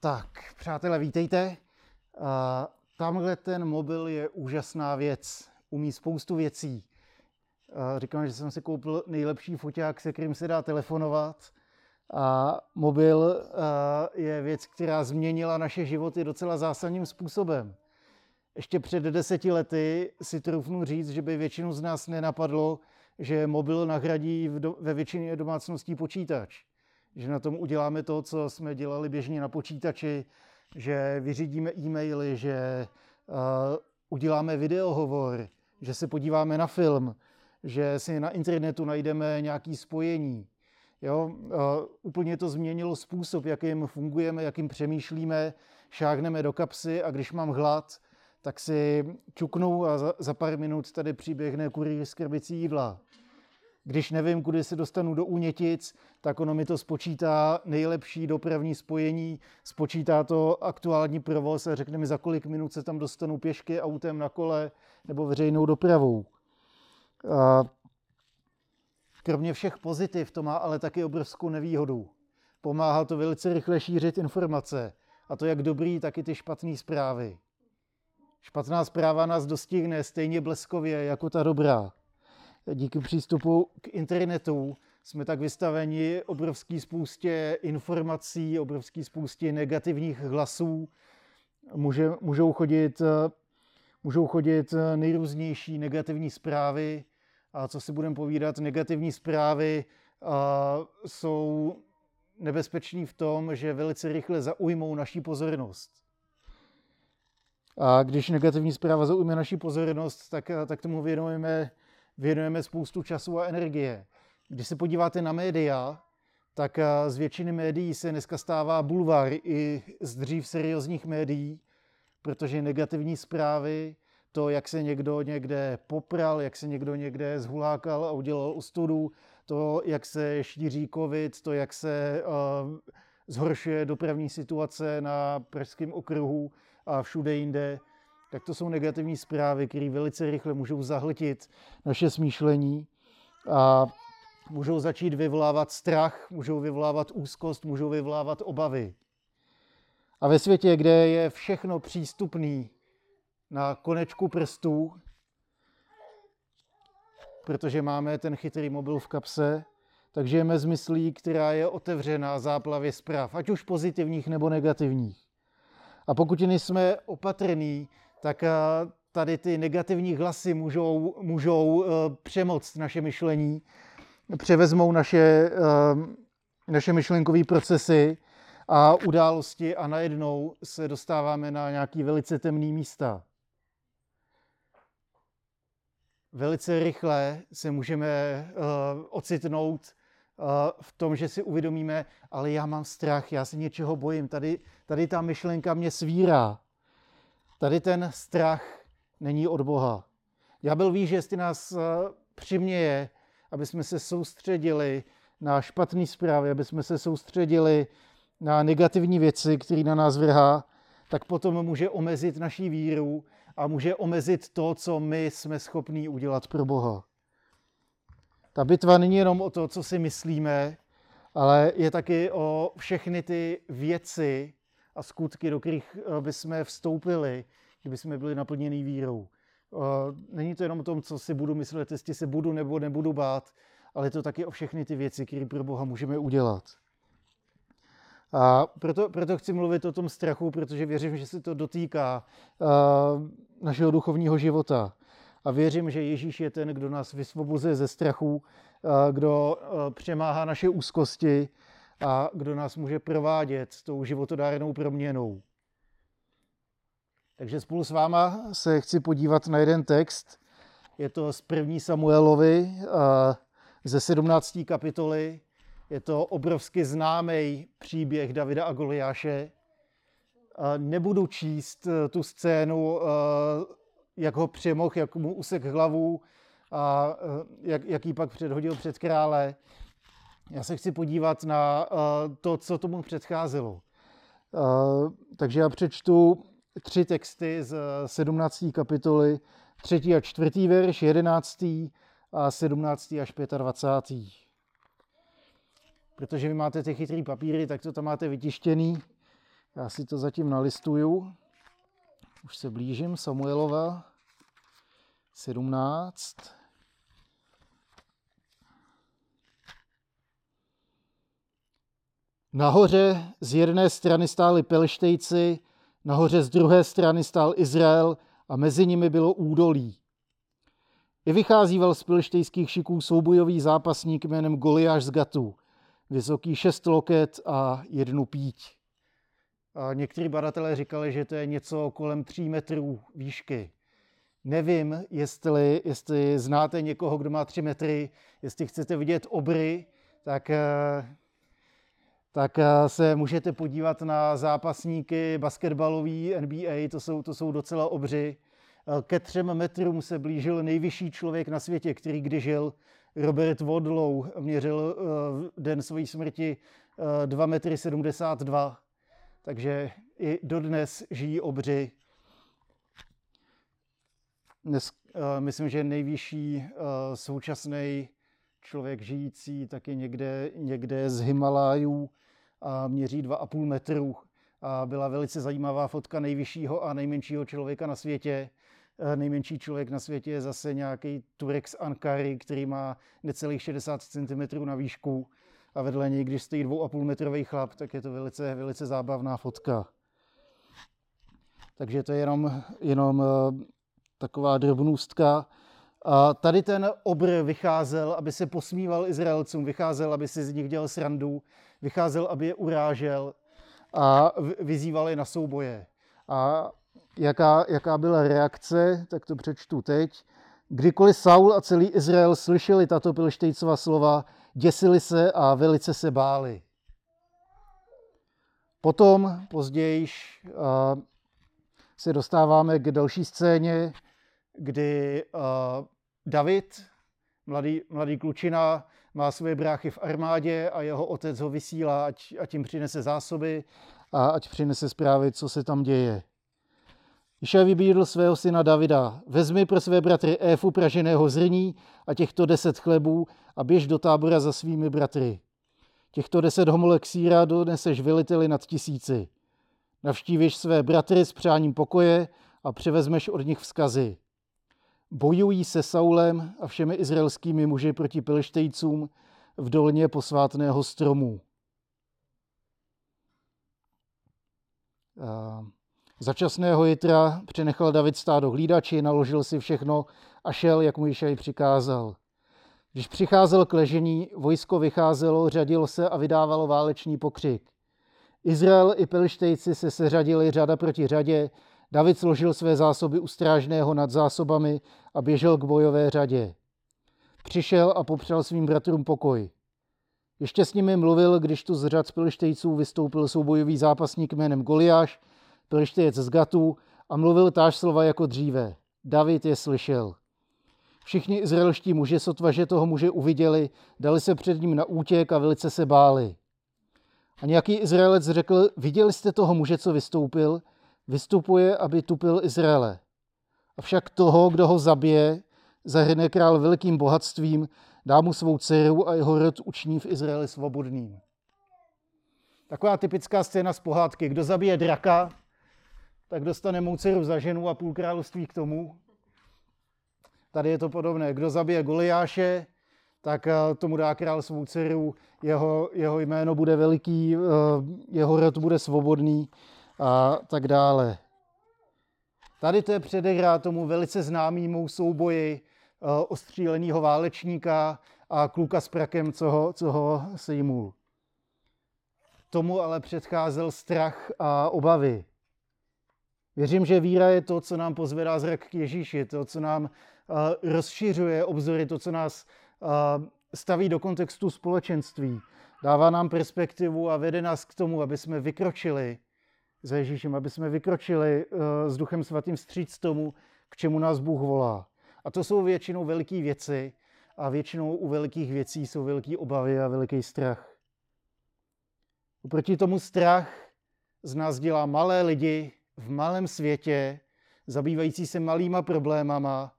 Tak, přátelé, vítejte. Uh, tamhle ten mobil je úžasná věc. Umí spoustu věcí. Uh, říkám, že jsem si koupil nejlepší foťák, se kterým se dá telefonovat. A mobil uh, je věc, která změnila naše životy docela zásadním způsobem. Ještě před deseti lety si troufnu říct, že by většinu z nás nenapadlo, že mobil nahradí ve většině domácností počítač že na tom uděláme to, co jsme dělali běžně na počítači, že vyřídíme e-maily, že uh, uděláme videohovor, že se podíváme na film, že si na internetu najdeme nějaké spojení. Jo? Uh, úplně to změnilo způsob, jakým fungujeme, jakým přemýšlíme, šáhneme do kapsy a když mám hlad, tak si čuknu a za, za pár minut tady přiběhne kurýr s krbicí jídla. Když nevím, kudy se dostanu do Únětic, tak ono mi to spočítá nejlepší dopravní spojení, spočítá to aktuální provoz a řekne mi, za kolik minut se tam dostanu pěšky, autem, na kole nebo veřejnou dopravou. A kromě všech pozitiv to má ale taky obrovskou nevýhodu. Pomáhá to velice rychle šířit informace, a to jak dobrý, tak i ty špatné zprávy. Špatná zpráva nás dostihne stejně bleskově jako ta dobrá díky přístupu k internetu jsme tak vystaveni obrovský spoustě informací, obrovský spoustě negativních hlasů. Může, můžou, chodit, můžou chodit nejrůznější negativní zprávy. A co si budeme povídat, negativní zprávy a, jsou nebezpeční v tom, že velice rychle zaujmou naší pozornost. A když negativní zpráva zaujme naší pozornost, tak, tak tomu věnujeme věnujeme spoustu času a energie. Když se podíváte na média, tak eh, z většiny médií se dneska stává bulvár i z dřív seriózních médií, protože negativní zprávy, to, jak se někdo někde popral, jak se někdo někde zhulákal a udělal ostudu, to, jak se šíří covid, to, jak se uh, zhoršuje dopravní situace na pražském okruhu a všude jinde, tak to jsou negativní zprávy, které velice rychle můžou zahltit naše smýšlení a můžou začít vyvolávat strach, můžou vyvolávat úzkost, můžou vyvolávat obavy. A ve světě, kde je všechno přístupné na konečku prstů, protože máme ten chytrý mobil v kapse, tak žijeme z myslí, která je otevřená záplavě zpráv, ať už pozitivních nebo negativních. A pokud nejsme opatrní, tak eh, tady ty negativní hlasy můžou, můžou eh, přemoct naše myšlení, převezmou naše, eh, naše myšlenkové procesy a události a najednou se dostáváme na nějaký velice temný místa. Velice rychle se můžeme ocitnout v tom, že si uvědomíme, ale já mám strach, já se něčeho bojím, tady, tady ta myšlenka mě svírá. Tady ten strach není od Boha. byl ví, že jestli nás eh, přiměje, aby jsme se soustředili na špatné zprávy, aby jsme se soustředili na negativní věci, které na nás vrhá, tak potom může omezit naší víru a může omezit to, co my jsme schopní udělat pro Boha. Ta bitva není jenom o to, co si myslíme, ale je taky o všechny ty věci, a skutky, do kterých eh, bychom vstoupili, kdyby jsme byli naplněni vírou. Eh, není to jenom o tom, co si budu myslet, jestli se budu nebo nebudu bát, ale je to taky o všechny ty věci, které pro Boha můžeme udělat. A proto, proto chci mluvit o tom strachu, protože věřím, že se to dotýká uh, našeho duchovního života. A věřím, že Ježíš je ten, kdo nás vysvobozuje ze strachu, kdo přemáhá naše úzkosti a kdo nás může provádět s tou životodárnou proměnou. Takže spolu s váma se chci podívat na jeden text. Je to z první Samuelovi ze 17. kapitoly. Je to obrovsky známý příběh Davida a Goliáše. Nebudu číst e, tu scénu, e, jak ho přemohl, jak mu usek hlavu a e, jak, jak ji pak předhodil před krále. Já se chci podívat na uh, to, co tomu předcházelo. Uh, takže já přečtu tři texty z 17. kapitoly, třetí a čtvrtý verš, jedenáctý a 17. až 25. Protože vy máte ty chytrý papíry, tak to tam máte vytištěný. Já si to zatím nalistuju. Už se blížím, Samuelova 17. Nahoře z jedné strany stáli Pelštejci, nahoře z druhé strany stál Izrael a mezi nimi bylo údolí. I vycházíval z pilštejských šiků soubojový zápasník jménem Goliáš z Gatu, vysoký šest loket a jednu píť. A někteří badatelé říkali, že to je něco kolem tří metrů výšky. Nevím, jestli, jestli znáte někoho, kdo má tři metry, jestli chcete vidět obry, tak, eh, tak eh, se můžete podívat na zápasníky basketbalový NBA, to jsou, to jsou docela obři. Eh, ke třem metrům se blížil nejvyšší člověk na světě, který kdy žil, Robert Vodlow, měřil den své smrti 2 metry 72 takže i dodnes žijí obři. Dnes, myslím, že nejvyšší současný člověk žijící taky někde, někde z Himalájů a měří 2,5 metru. A byla velice zajímavá fotka nejvyššího a nejmenšího člověka na světě. Uh, nejmenší člověk na světě je zase nějaký Turek z Ankary, který má necelých 60 cm na výšku a vedle něj, když stojí dvou a půl metrový chlap, tak je to velice, velice zábavná fotka. Takže to je jenom, jenom eh, taková drobnůstka. A tady ten obr vycházel, aby se posmíval Izraelcům, vycházel, aby si z nich dělal srandu, vycházel, aby je urážel a vyzýval je na souboje. A jaká, jaká byla reakce, tak to přečtu teď. Kdykoliv Saul a celý Izrael slyšeli tato pilštejcova slova, děsili se a velice se báli. Potom, později, se dostáváme k další scéně, kdy David, mladý, mladý klučina, má své bráchy v armádě a jeho otec ho vysílá, ať, ať jim přinese zásoby a ať přinese zprávy, co se tam děje. Išaj vybídl svého syna Davida, vezmi pro své bratry éfu praženého zrní a těchto deset chlebů a běž do tábora za svými bratry. Těchto deset homolek síra doneseš veliteli nad tisíci. Navštívíš své bratry s přáním pokoje a převezmeš od nich vzkazy. Bojují se Saulem a všemi izraelskými muži proti Pilštejcům v dolně posvátného stromu. Za časného jitra přenechal David stádo hlídači, naložil si všechno a šel, jak mu Jišaj přikázal. Když přicházel k ležení, vojsko vycházelo, řadilo se a vydávalo válečný pokřik. Izrael i Pelištejci se seřadili řada proti řadě, David složil své zásoby u strážného nad zásobami a běžel k bojové řadě. Přišel a popřál svým bratrům pokoj. Ještě s nimi mluvil, když tu z řad Pelištejců vystoupil soubojový zápasník jménem Goliáš, Pelištejec z Gatu a mluvil táž slova jako dříve. David je slyšel. Všichni izraelští muži sotva, že toho muže uviděli, dali se před ním na útěk a velice se báli. A nějaký Izraelec řekl, viděli jste toho muže, co vystoupil? Vystupuje, aby tupil Izraele. Avšak toho, kdo ho zabije, zahrne král velkým bohatstvím, dá mu svou dceru a jeho rod uční v Izraeli svobodným. Taková typická scéna z pohádky. Kdo zabije draka, tak dostane mou dceru za ženu a půl království k tomu. Tady je to podobné. Kdo zabije Goliáše, tak eh, tomu dá král svou dceru, jeho, jeho jméno bude veliký, eh, jeho rod bude svobodný a tak dále. Tady to je předehra tomu velice známému souboji eh, ostříleného válečníka a kluka s prakem, co ho, co ho sejmul. Tomu ale předcházel strach a obavy. Věřím, že víra je to, co nám pozvedá zrak k Ježíši, to, co nám rozšiřuje obzory, to, co nás staví do kontextu společenství. Dává nám perspektivu a vede nás k tomu, aby jsme vykročili za Ježíšem, aby jsme vykročili e, s Duchem Svatým vstříc tomu, k čemu nás Bůh volá. A to jsou většinou velké věci a většinou u velikých věcí jsou velké obavy a veliký strach. Oproti tomu strach z nás dělá malé lidi v malém světě, zabývající se malýma problémama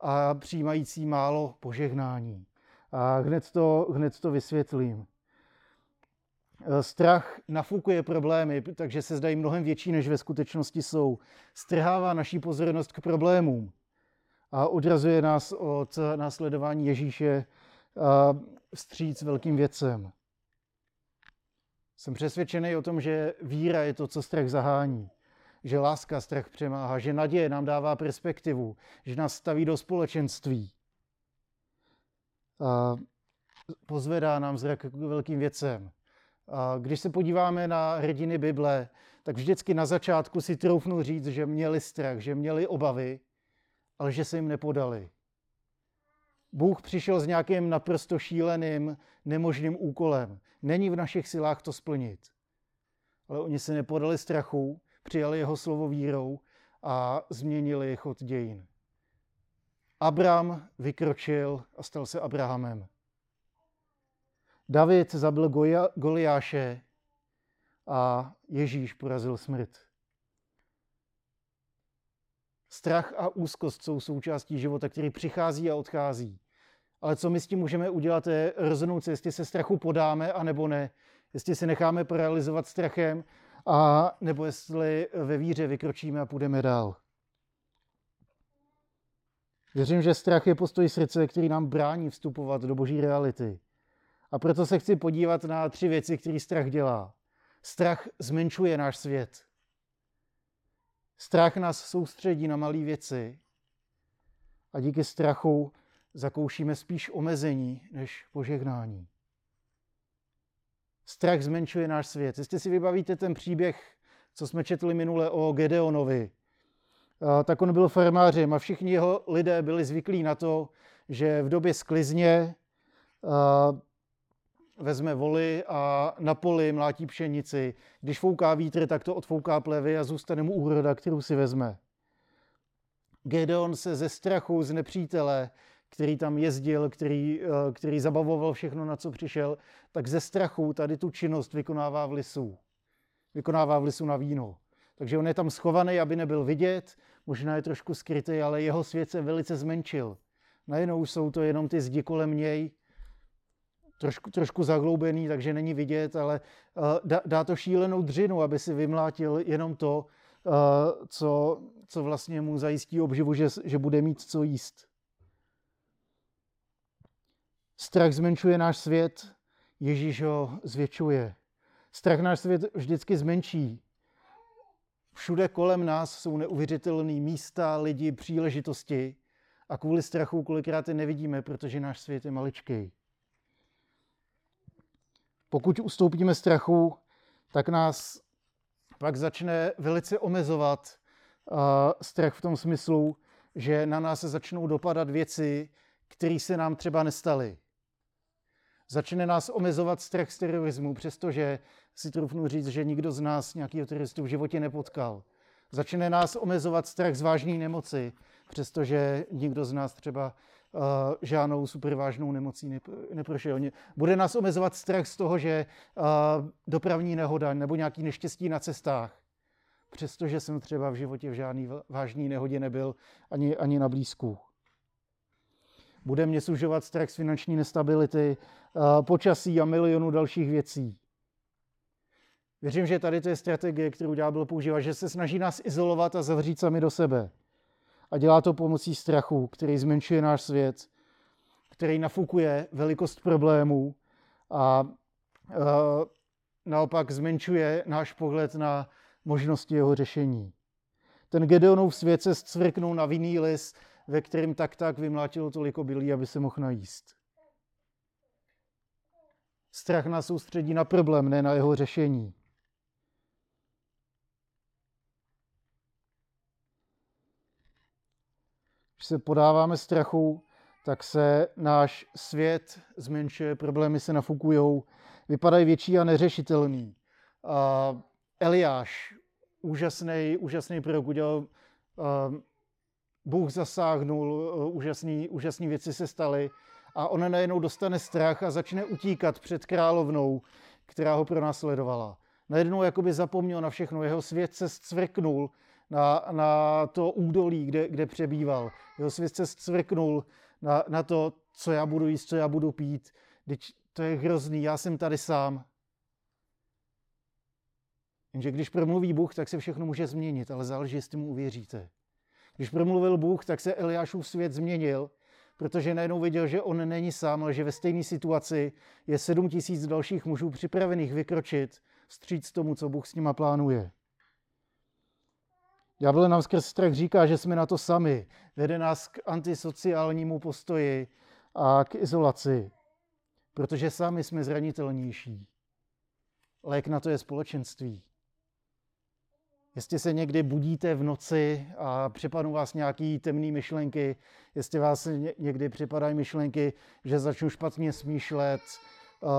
a přijímající málo požehnání. A hned to, hned to vysvětlím. Eh, strach nafukuje problémy, takže se zdají mnohem větší, než ve skutečnosti jsou. Strhává naší pozornost k problémům a odrazuje nás od následování Ježíše vstříc velkým věcem. Jsem přesvědčený o tom, že víra je to, co strach zahání. Že láska strach přemáhá, že naděje nám dává perspektivu, že nás staví do společenství. A pozvedá nám zrak k velkým věcem. Když se podíváme na hrdiny Bible, tak vždycky na začátku si troufnu říct, že měli strach, že měli obavy, ale že se jim nepodali. Bůh přišel s nějakým naprosto šíleným, nemožným úkolem. Není v našich silách to splnit. Ale oni se nepodali strachu, přijali jeho slovo vírou a změnili chod dějin. Abram vykročil a stal se Abrahamem. David zabil Goliáše a Ježíš porazil smrt. Strach a úzkost jsou součástí života, který přichází a odchází. Ale co my s tím můžeme udělat, je rozhodnout se, jestli se strachu podáme, a nebo ne. Jestli si necháme paralizovat strachem, a nebo jestli ve víře vykročíme a půjdeme dál. Věřím, že strach je postoj srdce, který nám brání vstupovat do boží reality. A proto se chci podívat na tři věci, které strach dělá. Strach zmenšuje náš svět. Strach nás soustředí na malé věci a díky strachu zakoušíme spíš omezení než požehnání. Strach zmenšuje náš svět. Jestli si vybavíte ten příběh, co jsme četli minule o Gedeonovi, tak on byl farmářem a všichni jeho lidé byli zvyklí na to, že v době sklizně vezme voly a na poli mlátí pšenici. Když fouká vítr, tak to odfouká plevy a zůstane mu úroda, kterou si vezme. Gedeon se ze strachu z nepřítele, který tam jezdil, který, eh, který zabavoval všechno, na co přišel, tak ze strachu tady tu činnost vykonává v lisu. Vykonává v lisu na víno. Takže on je tam schovaný, aby nebyl vidět, možná je trošku skrytý, ale jeho svět se velice zmenšil. Najednou jsou to jenom ty zdi kolem něj, trošku, trošku zagloubený, takže není vidět, ale uh, dá, dá to šílenou dřinu, aby si vymlátil jenom to, uh, co, co vlastně mu zajistí obživu, že, že bude mít co jíst. Strach zmenšuje náš svět, Ježíš ho zvětšuje. Strach náš svět vždycky zmenší. Všude kolem nás jsou neuvěřitelné místa, lidi, příležitosti a kvůli strachu kolikrát je nevidíme, protože náš svět je maličký. Pokud ustoupíme strachu, tak nás pak začne velice omezovat uh, strach v tom smyslu, že na nás se začnou dopadat věci, které se nám třeba nestaly. Začne nás omezovat strach z terorismu, přestože si trufnu říct, že nikdo z nás nějakého teroristu v životě nepotkal. Začne nás omezovat strach z vážné nemoci, přestože nikdo z nás třeba žádnou supervážnou nemocí neprošel. Bude nás omezovat strach z toho, že dopravní nehoda nebo nějaký neštěstí na cestách, přestože jsem třeba v životě v žádný vážný nehodě nebyl ani, ani na blízku. Bude mě sužovat strach z finanční nestability, počasí a milionu dalších věcí. Věřím, že tady to je strategie, kterou ďábel používá, že se snaží nás izolovat a zavřít sami do sebe. A dělá to pomocí strachu, který zmenšuje náš svět, který nafukuje velikost problémů a uh, naopak zmenšuje náš pohled na možnosti jeho řešení. Ten Gedeonův svět se zcvrknul na vinný lis, ve kterém tak tak vymlátilo tolik obilí, aby se mohl najíst. Strach nás soustředí na problém, ne na jeho řešení. Když se podáváme strachu, tak se náš svět zmenšuje, problémy se nafukují, vypadají větší a neřešitelný. A Eliáš, úžasný, úžasný prorok, udělal, Bůh zasáhnul, úžasný, úžasný věci se staly a on najednou dostane strach a začne utíkat před královnou, která ho pronásledovala. Najednou jakoby zapomněl na všechno, jeho svět se zcvrknul na, na to údolí, kde, kde přebýval. Jeho svět se zcvrknul na, na to, co já budu jíst, co já budu pít. Teď to je hrozný, já jsem tady sám. Jenže když promluví Bůh, tak se všechno může změnit, ale záleží, jestli mu uvěříte. Když promluvil Bůh, tak se Eliášův svět změnil, protože najednou viděl, že on není sám, ale že ve stejné situaci je sedm tisíc dalších mužů připravených vykročit vstříc tomu, co Bůh s nima plánuje. Ďábel nám skrz strach říká, že jsme na to sami. Vede nás k antisociálnímu postoji a k izolaci, protože sami jsme zranitelnější. Lék na to je společenství. Jestli se někdy budíte v noci a připadnou vás nějaký temné myšlenky, jestli vás někdy připadají myšlenky, že začnu špatně smýšlet uh,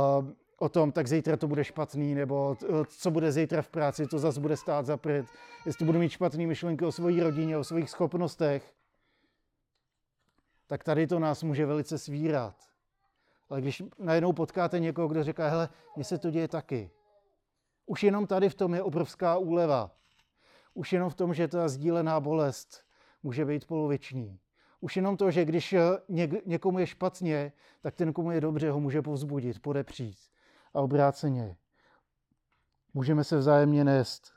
o tom, tak zítra to bude špatný, nebo co bude zítra v práci, to zase bude stát za prd. Jestli budu mít špatné myšlenky o své rodině, o svých schopnostech, tak tady to nás může velice svírat. Ale když najednou potkáte někoho, kdo říká, hele, mně se to děje taky. Už jenom tady v tom je obrovská úleva. Už jenom v tom, že ta sdílená bolest může být poloviční. Už jenom to, že když eh, někomu je špatně, tak ten, komu je dobře, ho může povzbudit, podepřít. A obráceně. Můžeme se vzájemně nést.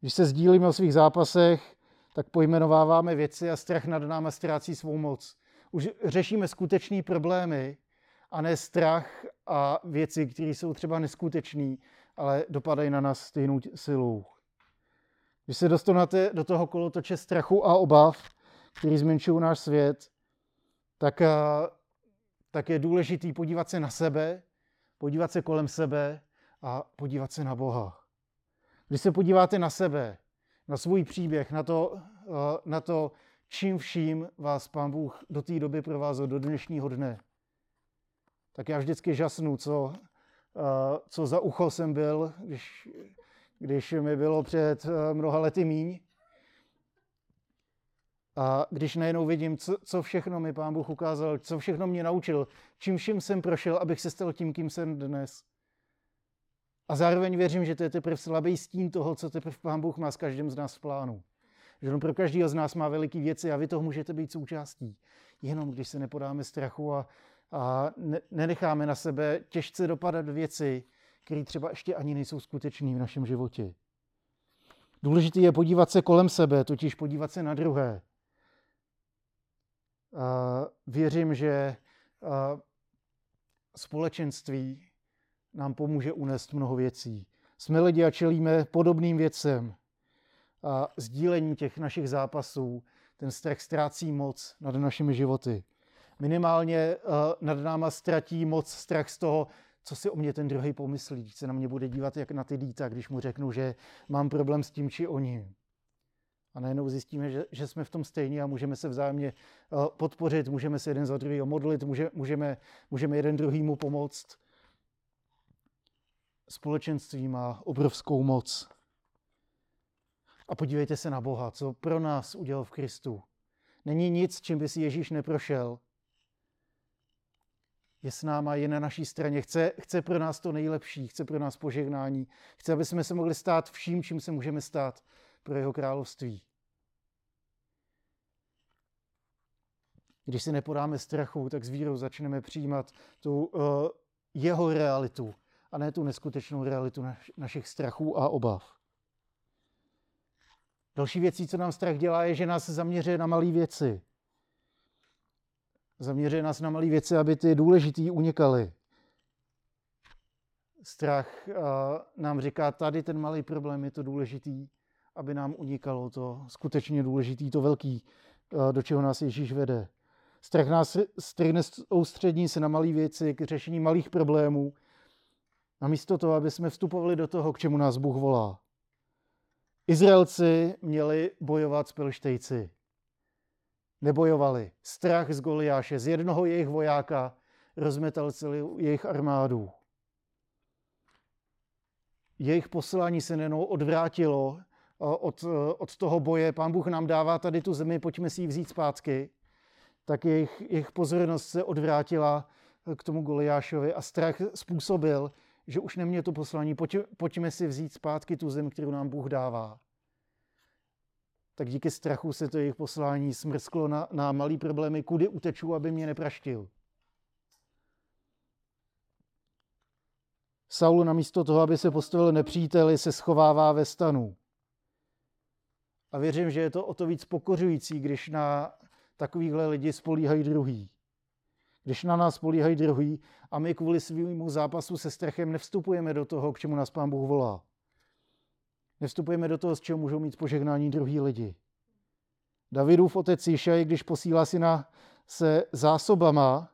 Když se sdílíme o svých zápasech, tak pojmenováváme věci a strach nad náma ztrácí svou moc. Už řešíme skutečné problémy a ne strach a věci, které jsou třeba neskutečné, ale dopadají na nás stejnou silou. Když se dostanete do toho kolotoče strachu a obav, který zmenšují náš svět, tak, eh, tak je důležitý podívat se na sebe, podívat se kolem sebe a podívat se na Boha. Když se podíváte na sebe, na svůj příběh, na to, eh, na to čím vším vás Pán Bůh do té doby provázel do dnešního dne, tak já vždycky žasnu, co, eh, co za ucho jsem byl, když, když mi bylo před eh, mnoha lety míň. A když najednou vidím, co, co všechno mi Pán Bůh ukázal, co všechno mě naučil, čím vším jsem prošel, abych se stal tím, kým jsem dnes. A zároveň věřím, že to je teprve slabý stín toho, co teprve Pán Bůh má s každým z nás v plánu. Že on pro každého z nás má veliký věci a vy toho můžete být součástí. Jenom když se nepodáme strachu a, a ne, nenecháme na sebe těžce dopadat věci, které třeba ještě ani nejsou skutečné v našem životě. Důležité je podívat se kolem sebe, totiž podívat se na druhé. Věřím, že společenství nám pomůže unést mnoho věcí. Jsme lidi a čelíme podobným věcem. A sdílení těch našich zápasů, ten strach ztrácí moc nad našimi životy. Minimálně uh, nad náma ztratí moc strach z toho, co si o mě ten druhý pomyslí, se na mě bude dívat jak na ty dýta, když mu řeknu, že mám problém s tím či oním. A najednou zjistíme, že, že jsme v tom stejní a můžeme se vzájemně uh, podpořit, můžeme se jeden za druhý modlit, může, můžeme, můžeme jeden druhýmu pomoct společenství má obrovskou moc. A podívejte se na Boha, co pro nás udělal v Kristu. Není nic, čím by si Ježíš neprošel. Je s náma, je na naší straně, chce, chce pro nás to nejlepší, chce pro nás požehnání, chce, aby jsme se mohli stát vším, čím se můžeme stát pro jeho království. Když si nepodáme strachu, tak s vírou začneme přijímat tu uh, jeho realitu, a ne tu neskutečnou realitu naš, našich strachů a obav. Další věcí, co nám strach dělá, je, že nás zaměřuje na malé věci. Zaměřuje nás na malé věci, aby ty důležitý unikaly. Strach uh, nám říká, tady ten malý problém je to důležitý, aby nám unikalo to skutečně důležitý, to velký, uh, do čeho nás Ježíš vede. Strach nás strhne soustřední se na malé věci, k řešení malých problémů Namísto toho, aby jsme vstupovali do toho, k čemu nás Bůh volá. Izraelci měli bojovat s Pelštejci. Nebojovali. Strach z Goliáše, z jednoho jejich vojáka, rozmetal celou jejich armádu. Jejich poslání se nenou odvrátilo od, od toho boje. Pán Bůh nám dává tady tu zemi, pojďme si ji vzít zpátky. Tak jejich, jejich pozornost se odvrátila k tomu Goliášovi a strach způsobil, že už nemě to poslání, pojď, pojďme si vzít zpátky tu zem, kterou nám Bůh dává. Tak díky strachu se to jejich poslání smrsklo na, na malý problémy, kudy uteču, aby mě nepraštil. Saul namísto toho, aby se postavil nepříteli, se schovává ve stanu. A věřím, že je to o to víc pokořující, když na takovýchhle lidi spolíhají druhý. Když na nás spolíhají druhý a my kvůli svýmu zápasu se strachem nevstupujeme do toho, k čemu nás Pán Bůh volá. Nevstupujeme do toho, z čeho můžou mít požehnání druhý lidi. Davidův otec Jišaj, když posílá syna se zásobama,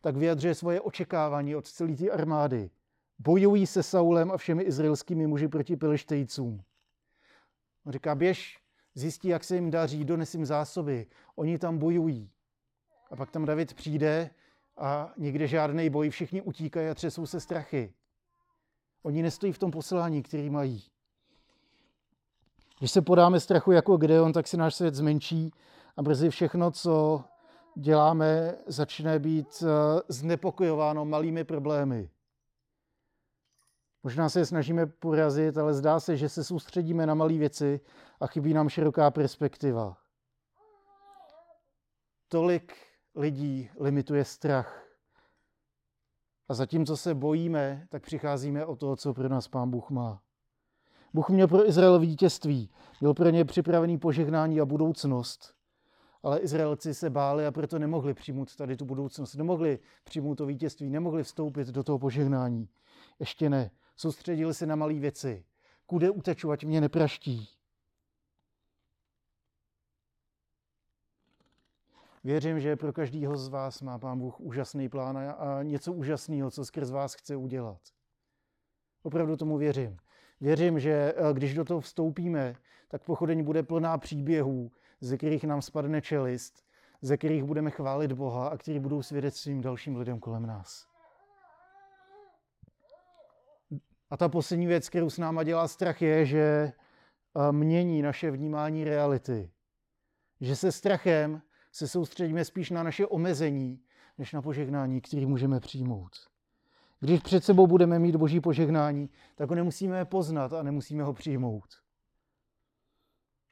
tak vyjadřuje svoje očekávání od celé té armády. Bojují se Saulem a všemi izraelskými muži proti Pilištejcům. On říká, běž, zjistí, jak se jim daří, dones jim zásoby. Oni tam bojují. A pak tam David přijde a nikde žádný boj, všichni utíkají a třesou se strachy. Oni nestojí v tom poslání, který mají. Když se podáme strachu jako Gideon, tak si náš svět zmenší a brzy všechno, co děláme, začne být eh, znepokojováno malými problémy. Možná se je snažíme porazit, ale zdá se, že se soustředíme na malé věci a chybí nám široká perspektiva. Tolik lidí limituje strach. A zatímco se bojíme, tak přicházíme o to, co pro nás Pán Bůh má. Bůh měl pro Izrael vítězství, byl pro ně připravený požehnání a budoucnost. Ale Izraelci se báli a proto nemohli přijmout tady tu budoucnost, nemohli přijmout to vítězství, nemohli vstoupit do toho požehnání. Ještě ne. Soustředili se na malé věci. Kude uteču, ať mě nepraští. Věřím, že pro každého z vás má Pán Bůh úžasný plán a něco úžasného, co skrz vás chce udělat. Opravdu tomu věřím. Věřím, že eh, když do toho vstoupíme, tak pochodeň bude plná příběhů, ze kterých nám spadne čelist, ze kterých budeme chválit Boha a který budou svědectvím dalším lidem kolem nás. A ta poslední věc, kterou s náma dělá strach, je, že eh, mění naše vnímání reality. Že se strachem se soustředíme spíš na naše omezení, než na požehnání, který můžeme přijmout. Když před sebou budeme mít boží požehnání, tak ho nemusíme poznat a nemusíme ho přijmout.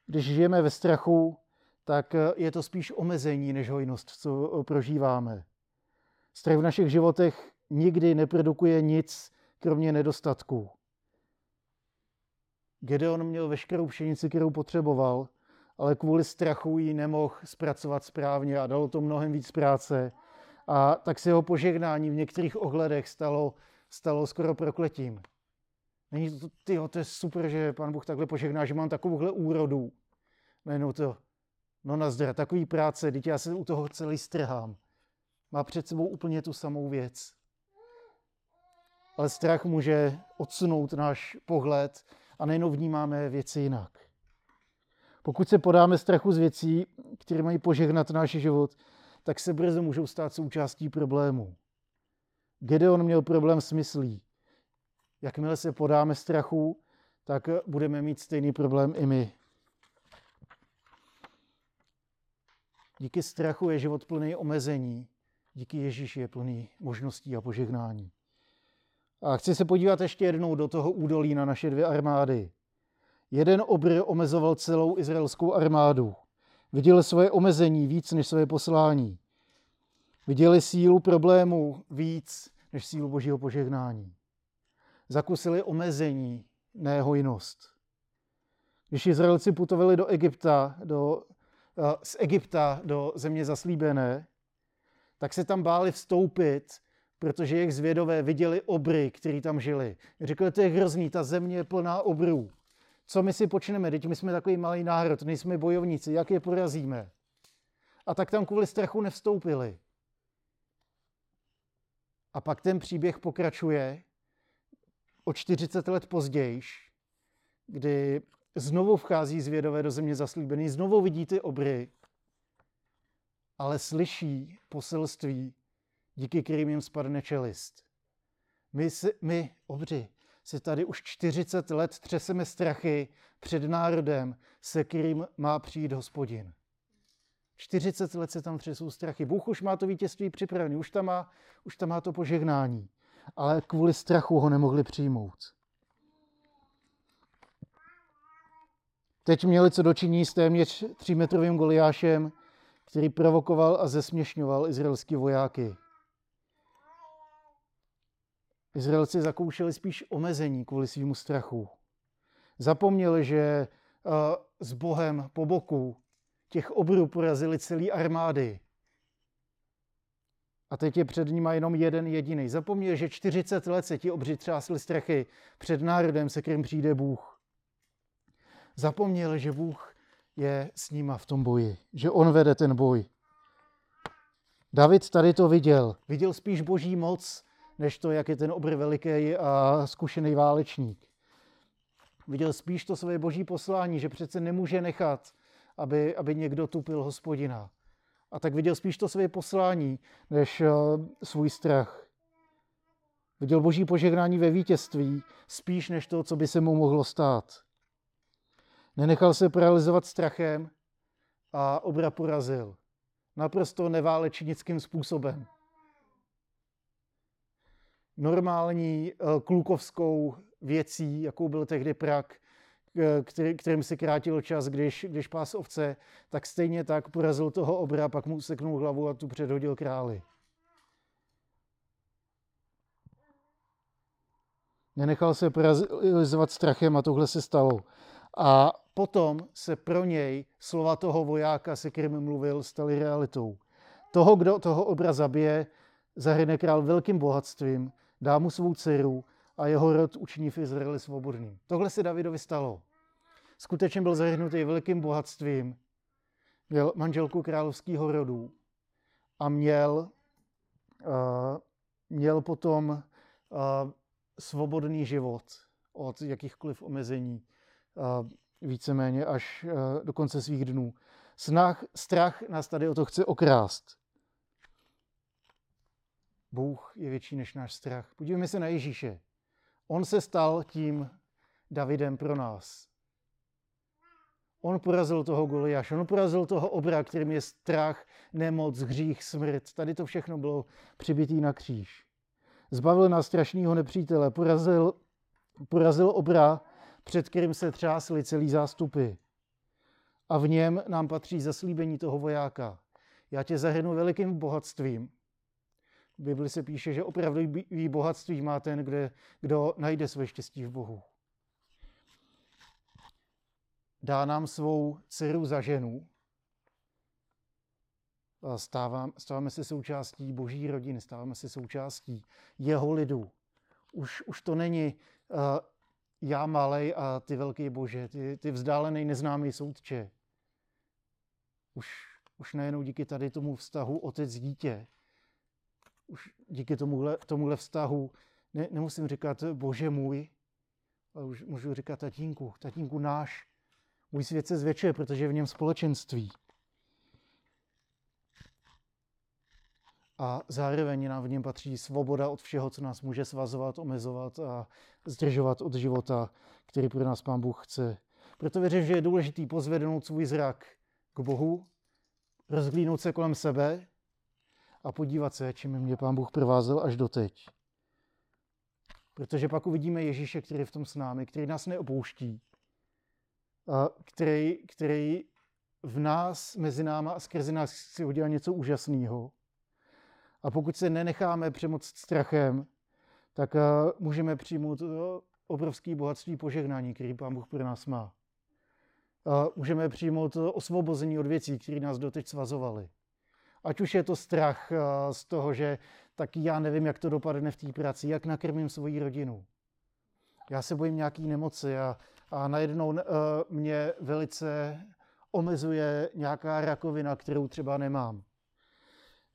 Když žijeme ve strachu, tak je to spíš omezení než hojnost, co prožíváme. Strach v našich životech nikdy neprodukuje nic, kromě nedostatků. Gedeon měl veškerou pšenici, kterou potřeboval, ale kvůli strachu ji nemohl zpracovat správně a dalo to mnohem víc práce. A tak se jeho požehnání v některých ohledech stalo, stalo skoro prokletím. Není to, tyjo, to je super, že pan Bůh takhle požehná, že mám takovouhle úrodu. Najednou to, no nazdar, takový práce, teď já se u toho celý strhám. Má před sebou úplně tu samou věc. Ale strach může odsunout náš pohled a nejenom vnímáme věci jinak. Pokud se podáme strachu z věcí, které mají požehnat náš život, tak se brzo můžou stát součástí problému. Gedeon měl problém s myslí. Jakmile se podáme strachu, tak budeme mít stejný problém i my. Díky strachu je život plný omezení, díky Ježíši je plný možností a požehnání. A chci se podívat ještě jednou do toho údolí na naše dvě armády. Jeden obr omezoval celou izraelskou armádu. Viděli svoje omezení víc než své poslání. Viděli sílu problému víc než sílu božího požehnání. Zakusili omezení, ne hojnost. Když Izraelci putovali do Egypta, do, z Egypta do země zaslíbené, tak se tam báli vstoupit, protože jejich zvědové viděli obry, který tam žili. Řekli, to je hrozný, ta země je plná obrů. Co my si počneme? Teď my jsme takový malý národ, nejsme bojovníci, jak je porazíme? A tak tam kvůli strachu nevstoupili. A pak ten příběh pokračuje o 40 let později, kdy znovu vchází zvědové do země zaslíbený, znovu vidí ty obry, ale slyší poselství, díky kterým jim spadne čelist. My, si, my obři, se tady už 40 let třeseme strachy před národem, se kterým má přijít hospodin. 40 let se tam třesou strachy. Bůh už má to vítězství připravené, už tam má, už tam má to požehnání. Ale kvůli strachu ho nemohli přijmout. Teď měli co dočiní s téměř třímetrovým goliášem, který provokoval a zesměšňoval izraelský vojáky. Izraelci zakoušeli spíš omezení kvůli svýmu strachu. Zapomněli, že s Bohem po boku těch obrů porazili celý armády. A teď je před nimi jenom jeden jediný. Zapomněli, že 40 let se ti obři třásli strachy před národem, se kterým přijde Bůh. Zapomněli, že Bůh je s nima v tom boji, že on vede ten boj. David tady to viděl. Viděl spíš boží moc, než to, jak je ten obr veliký a zkušený válečník. Viděl spíš to své boží poslání, že přece nemůže nechat, aby, aby někdo tupil hospodina. A tak viděl spíš to své poslání, než uh, svůj strach. Viděl boží požehnání ve vítězství, spíš než to, co by se mu mohlo stát. Nenechal se paralizovat strachem a obra porazil. Naprosto neválečnickým způsobem. Normální uh, klukovskou věcí, jakou byl tehdy prak, eh, který, kterým si krátil čas, když, když pás ovce, tak stejně tak porazil toho obra, pak mu seknul hlavu a tu předhodil králi. Nenechal se paralizovat strachem a tohle se stalo. A potom se pro něj slova toho vojáka, se kterým mluvil, staly realitou. Toho, kdo toho obra zabije, zahrne král velkým bohatstvím, dá mu svou dceru a jeho rod učiní v Izraeli svobodným. Tohle se Davidovi stalo. Skutečně byl zahrnutý velkým bohatstvím, měl manželku královského rodu a měl, uh, měl potom uh, svobodný život od jakýchkoliv omezení, uh, víceméně až uh, do konce svých dnů. Snah, strach nás tady o to chce okrást. Bůh je větší než náš strach. Podívejme se na Ježíše. On se stal tím Davidem pro nás. On porazil toho Goliáše, on porazil toho obra, kterým je strach, nemoc, hřích, smrt. Tady to všechno bylo přibitý na kříž. Zbavil nás strašného nepřítele, porazil, porazil obra, před kterým se třásly celý zástupy. A v něm nám patří zaslíbení toho vojáka. Já tě zahrnu velikým bohatstvím, v Bibli se píše, že opravdový bohatství má ten, kde, kdo najde své štěstí v Bohu. Dá nám svou dceru za ženu. Stávám, stáváme se součástí boží rodiny, stáváme se součástí jeho lidu. Už, už to není uh, já malej a ty velký bože, ty, ty vzdálený neznámý soudče. Už, už nejenom díky tady tomu vztahu otec-dítě, už díky tomuhle, tomuhle vztahu ne, nemusím říkat bože můj, ale už můžu říkat tatínku, tatínku náš. Můj svět se zvětšuje, protože je v něm společenství. A zároveň nám v něm patří svoboda od všeho, co nás může svazovat, omezovat a zdržovat od života, který pro nás Pán Bůh chce. Proto věřím, že je důležitý pozvednout svůj zrak k Bohu, rozhlídnout se kolem sebe a podívat se, čím mě Pán Bůh provázel až doteď. Protože pak uvidíme Ježíše, který je v tom s námi, který nás neopouští, a který, který v nás, mezi náma a skrze nás si udělal něco úžasného. A pokud se nenecháme přemoct strachem, tak můžeme přijmout obrovské bohatství požehnání, který Pán Bůh pro nás má. A můžeme přijmout osvobození od věcí, které nás doteď svazovaly. Ať už je to strach eh, z toho, že taky já nevím, jak to dopadne v té práci, jak nakrmím svoji rodinu. Já se bojím nějaký nemoci a, a najednou uh, mě velice omezuje nějaká rakovina, kterou třeba nemám.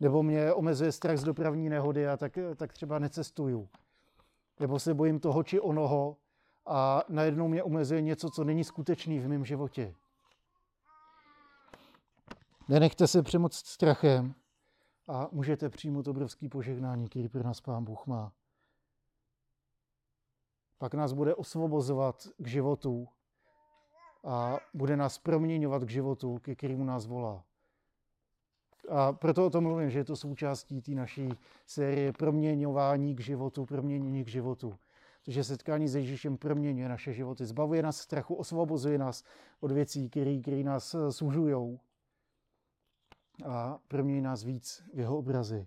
Nebo mě omezuje strach z dopravní nehody a tak, tak třeba necestuju. Nebo se bojím toho či onoho a najednou mě omezuje něco, co není skutečný v mém životě. Nenechte se přemoct strachem a můžete přijmout obrovský požehnání, který pro nás Pán Bůh má. Pak nás bude osvobozovat k životu a bude nás proměňovat k životu, ke kterému nás volá. A proto o tom mluvím, že je to součástí té naší série proměňování k životu, proměnění k životu. Protože setkání s Ježíšem proměňuje naše životy, zbavuje nás strachu, osvobozuje nás od věcí, které nás sužují a promění nás víc v jeho obrazy.